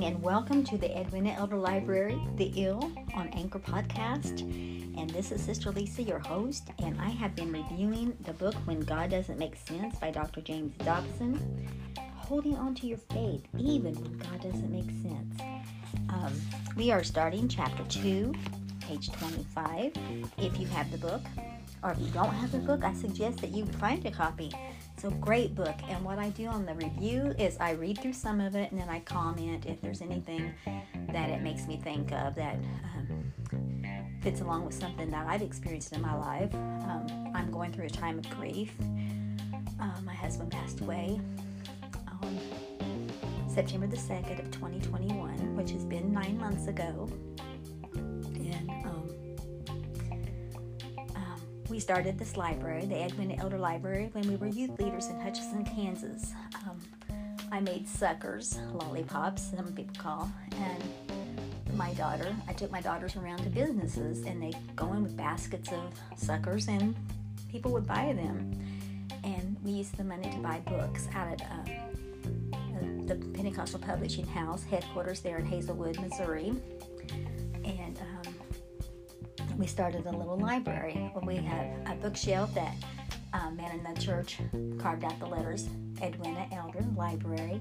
morning and welcome to the Edwina Elder Library, The Ill on Anchor Podcast. And this is Sister Lisa, your host, and I have been reviewing the book When God Doesn't Make Sense by Dr. James Dobson. Holding on to your faith even when God doesn't make sense. Um, we are starting chapter 2, page 25. If you have the book, or if you don't have the book, I suggest that you find a copy. It's a great book, and what I do on the review is I read through some of it and then I comment if there's anything that it makes me think of that um, fits along with something that I've experienced in my life. Um, I'm going through a time of grief. Uh, my husband passed away on September the 2nd of 2021, which has been nine months ago. We started this library, the Edwina Elder Library, when we were youth leaders in Hutchinson, Kansas. Um, I made suckers, lollipops, some people call, and my daughter, I took my daughters around to businesses and they go in with baskets of suckers and people would buy them. And we used the money to buy books out at uh, the Pentecostal Publishing House, headquarters there in Hazelwood, Missouri we started a little library. We have a bookshelf that um, man in the church carved out the letters Edwina Elder Library,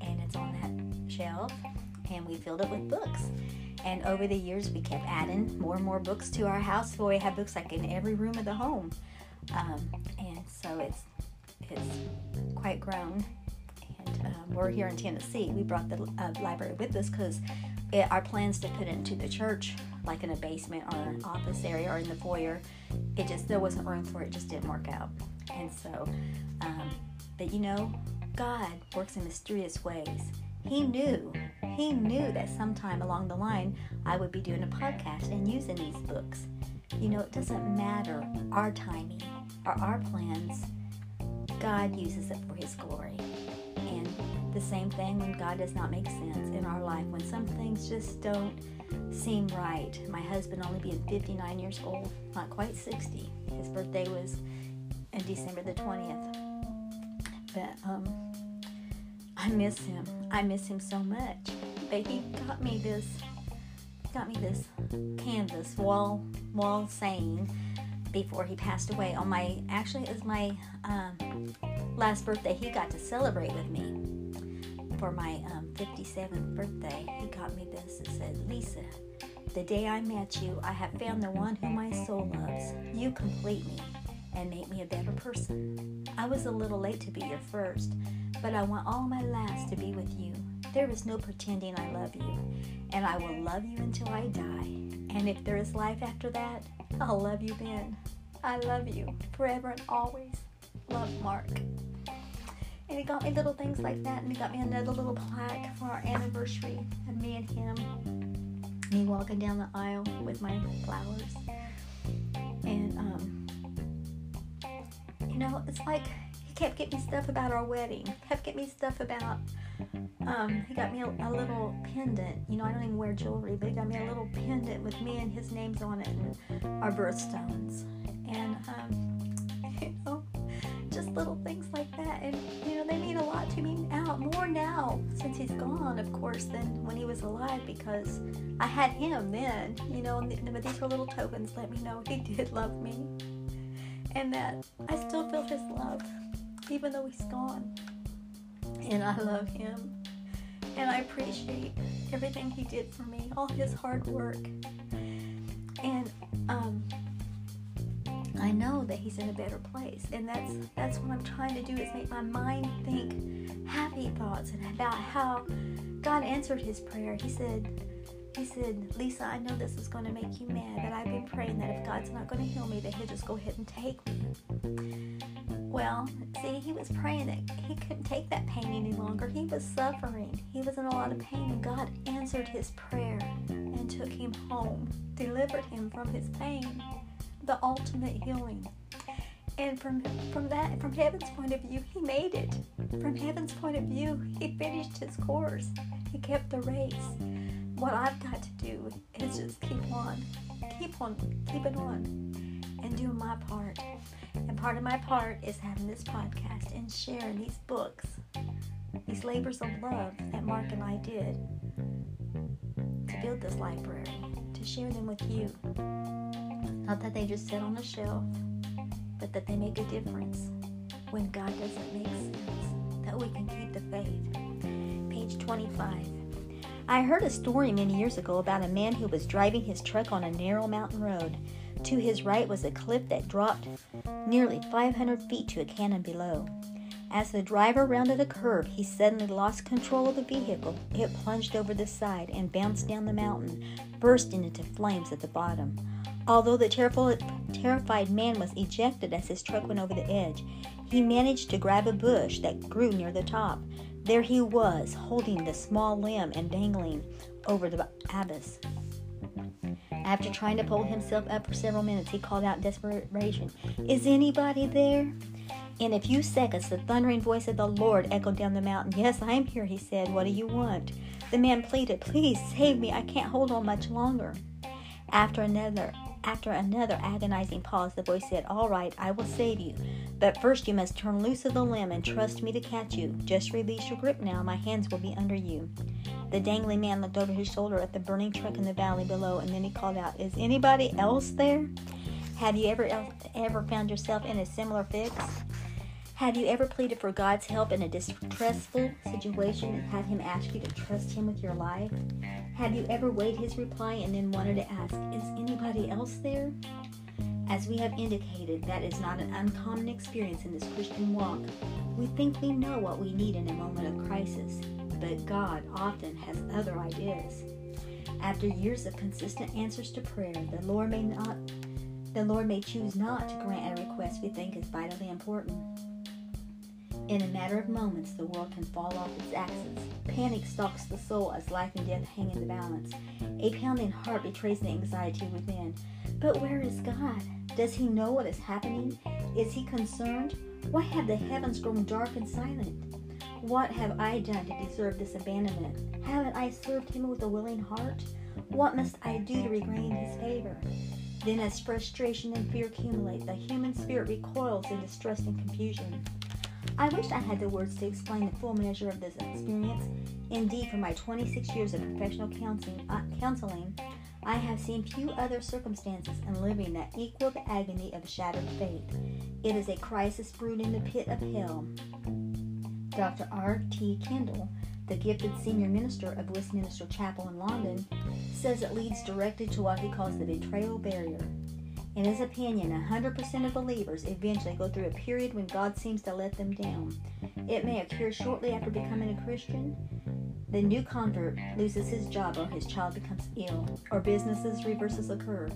and it's on that shelf. And we filled it with books. And over the years, we kept adding more and more books to our house. So we have books like in every room of the home, um, and so it's it's quite grown. And um, we're here in Tennessee. We brought the uh, library with us because our plans to put it into the church like in a basement or an office area or in the foyer. It just, there wasn't room for it, just didn't work out. And so, um, but you know, God works in mysterious ways. He knew, He knew that sometime along the line I would be doing a podcast and using these books. You know, it doesn't matter our timing or our plans, God uses it for His glory. And the same thing when God does not make sense in our life, when some things just don't seem right. My husband only being 59 years old, not quite 60. His birthday was in December the 20th. But um, I miss him. I miss him so much. But he got me this, got me this canvas wall wall saying before he passed away. On my actually it was my um, last birthday. He got to celebrate with me for my um, 57th birthday, he got me this. It said, Lisa, the day I met you, I have found the one who my soul loves. You complete me and make me a better person. I was a little late to be your first, but I want all my last to be with you. There is no pretending I love you, and I will love you until I die. And if there is life after that, I'll love you then. I love you forever and always. Love, Mark. And he got me little things like that, and he got me another little plaque for our anniversary of me and him. Me walking down the aisle with my flowers. And, um, you know, it's like he kept getting me stuff about our wedding, kept getting me stuff about um, he got me a, a, little pendant. You know, I don't even wear jewelry, but he got me a little pendant with me and his names on it and our birthstones. And, um, you know, just little things like that. And, of course, than when he was alive because I had him then, you know, but these were little tokens let me know he did love me and that I still feel his love even though he's gone. And I love him. And I appreciate everything he did for me, all his hard work. And um, I know that he's in a better place. And that's that's what I'm trying to do is make my mind think happy thoughts and about how God answered his prayer. He said, he said, Lisa, I know this is going to make you mad, but I've been praying that if God's not going to heal me, that He'll just go ahead and take me. Well, see, he was praying that he couldn't take that pain any longer. He was suffering. He was in a lot of pain, and God answered his prayer and took him home, delivered him from his pain the ultimate healing. And from from that from heaven's point of view, he made it. From heaven's point of view, he finished his course. He kept the race. What I've got to do is just keep on, keep on, keep it on, and do my part. And part of my part is having this podcast and sharing these books, these labors of love that Mark and I did to build this library, to share them with you. Not that they just sit on a shelf, but that they make a difference when God doesn't make sense, that we can keep the faith. Page 25. I heard a story many years ago about a man who was driving his truck on a narrow mountain road. To his right was a cliff that dropped nearly 500 feet to a canyon below. As the driver rounded a curve, he suddenly lost control of the vehicle. It plunged over the side and bounced down the mountain, bursting into flames at the bottom. Although the terrified man was ejected as his truck went over the edge, he managed to grab a bush that grew near the top. There he was, holding the small limb and dangling over the abyss. After trying to pull himself up for several minutes, he called out in desperation, Is anybody there? In a few seconds, the thundering voice of the Lord echoed down the mountain. Yes, I am here, he said. What do you want? The man pleaded, Please save me. I can't hold on much longer. After another after another agonizing pause, the voice said, All right, I will save you. But first you must turn loose of the limb and trust me to catch you. Just release your grip now. My hands will be under you. The dangling man looked over his shoulder at the burning truck in the valley below, and then he called out, Is anybody else there? Have you ever ever found yourself in a similar fix? Have you ever pleaded for God's help in a distressful situation and had Him ask you to trust Him with your life? Have you ever weighed His reply and then wanted to ask, Is anybody else there? As we have indicated, that is not an uncommon experience in this Christian walk. We think we know what we need in a moment of crisis, but God often has other ideas. After years of consistent answers to prayer, the Lord may not the Lord may choose not to grant a request we think is vitally important. In a matter of moments, the world can fall off its axis. Panic stalks the soul as life and death hang in the balance. A pounding heart betrays the anxiety within. But where is God? Does he know what is happening? Is he concerned? Why have the heavens grown dark and silent? What have I done to deserve this abandonment? Haven't I served him with a willing heart? What must I do to regain his favor? Then, as frustration and fear accumulate, the human spirit recoils in distress and confusion. I wish I had the words to explain the full measure of this experience. Indeed, for my 26 years of professional counseling, uh, counseling I have seen few other circumstances in living that equal the agony of shattered faith. It is a crisis brewed in the pit of hell. Dr. R. T. Kendall, the gifted senior minister of Westminster Chapel in London, says it leads directly to what he calls the betrayal barrier. In his opinion, 100% of believers eventually go through a period when God seems to let them down. It may occur shortly after becoming a Christian. The new convert loses his job or his child becomes ill, or businesses reverses occur.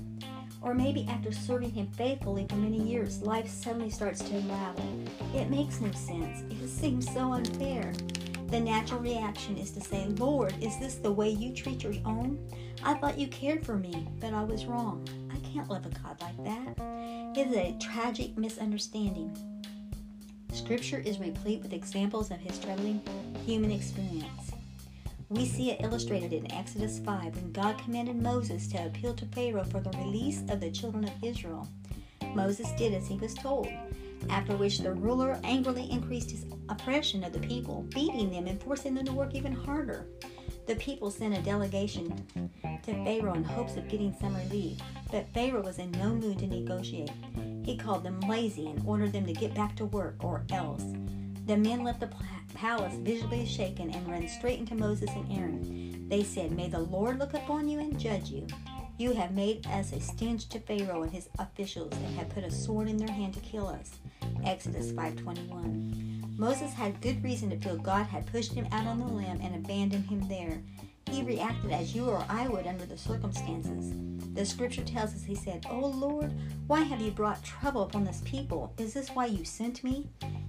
Or maybe after serving him faithfully for many years, life suddenly starts to unravel. It makes no sense. It seems so unfair. The natural reaction is to say, Lord, is this the way you treat your own? I thought you cared for me, but I was wrong can't love a God like that. It is a tragic misunderstanding. Scripture is replete with examples of his troubling human experience. We see it illustrated in Exodus 5 when God commanded Moses to appeal to Pharaoh for the release of the children of Israel. Moses did as he was told, after which the ruler angrily increased his oppression of the people, beating them and forcing them to work even harder. The people sent a delegation to Pharaoh in hopes of getting some relief, but Pharaoh was in no mood to negotiate. He called them lazy and ordered them to get back to work or else. The men left the palace visibly shaken and ran straight into Moses and Aaron. They said, May the Lord look upon you and judge you. You have made us a stench to Pharaoh and his officials and have put a sword in their hand to kill us. Exodus 5:21. Moses had good reason to feel God had pushed him out on the limb and abandoned him there. He reacted as you or I would under the circumstances. The scripture tells us, he said, Oh Lord, why have you brought trouble upon this people? Is this why you sent me?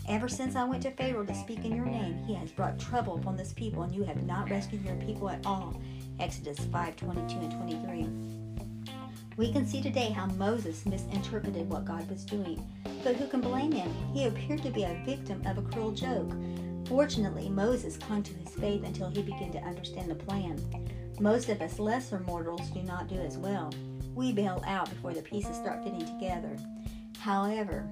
Ever since I went to Pharaoh to speak in your name, he has brought trouble upon this people, and you have not rescued your people at all. Exodus 5 22 and 23. We can see today how Moses misinterpreted what God was doing. But who can blame him? He appeared to be a victim of a cruel joke. Fortunately, Moses clung to his faith until he began to understand the plan. Most of us lesser mortals do not do as well. We bail out before the pieces start fitting together. However,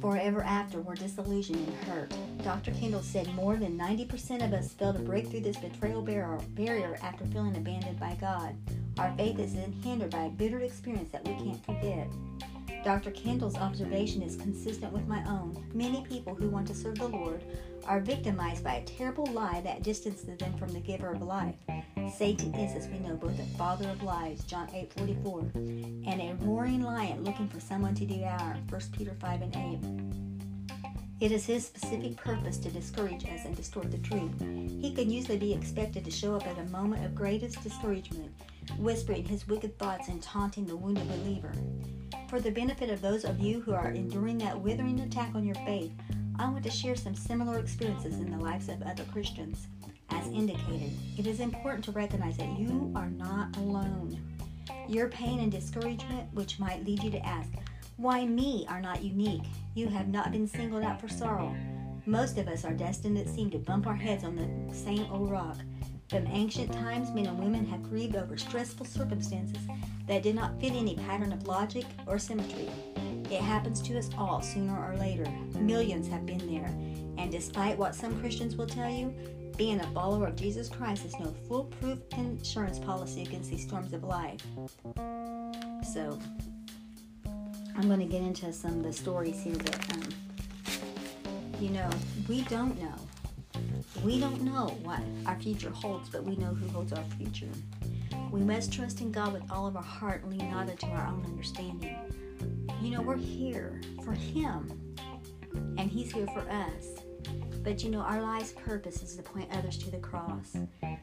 forever after we're disillusioned and hurt. Dr. Kendall said more than 90% of us fail to break through this betrayal barrier after feeling abandoned by God. Our faith is then hindered by a bitter experience that we can't forget. Dr. Kendall's observation is consistent with my own. Many people who want to serve the Lord are victimized by a terrible lie that distances them from the giver of life. Satan is, as we know, both the father of lies, John 8 44, and a roaring lion looking for someone to devour, 1 Peter 5 and 8. It is his specific purpose to discourage us and distort the truth. He can usually be expected to show up at a moment of greatest discouragement, whispering his wicked thoughts and taunting the wounded believer. For the benefit of those of you who are enduring that withering attack on your faith, I want to share some similar experiences in the lives of other Christians. As indicated, it is important to recognize that you are not alone. Your pain and discouragement, which might lead you to ask, Why me, are not unique. You have not been singled out for sorrow. Most of us are destined, it seems, to bump our heads on the same old rock. From ancient times, men and women have grieved over stressful circumstances that did not fit any pattern of logic or symmetry. It happens to us all sooner or later. Millions have been there. And despite what some Christians will tell you, being a follower of Jesus Christ is no foolproof insurance policy against these storms of life. So, I'm going to get into some of the stories here that, um, you know, we don't know. We don't know what our future holds, but we know who holds our future. We must trust in God with all of our heart and lean not into our own understanding. You know, we're here for Him, and He's here for us. But you know, our life's purpose is to point others to the cross.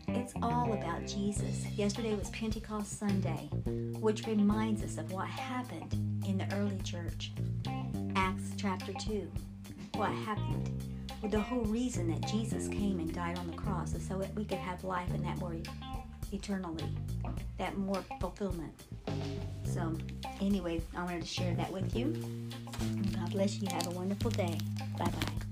It's all about Jesus. Yesterday was Pentecost Sunday, which reminds us of what happened in the early church. Acts chapter 2. What happened? The whole reason that Jesus came and died on the cross is so that we could have life and that more eternally, that more fulfillment. So, anyway, I wanted to share that with you. God bless you. Have a wonderful day. Bye bye.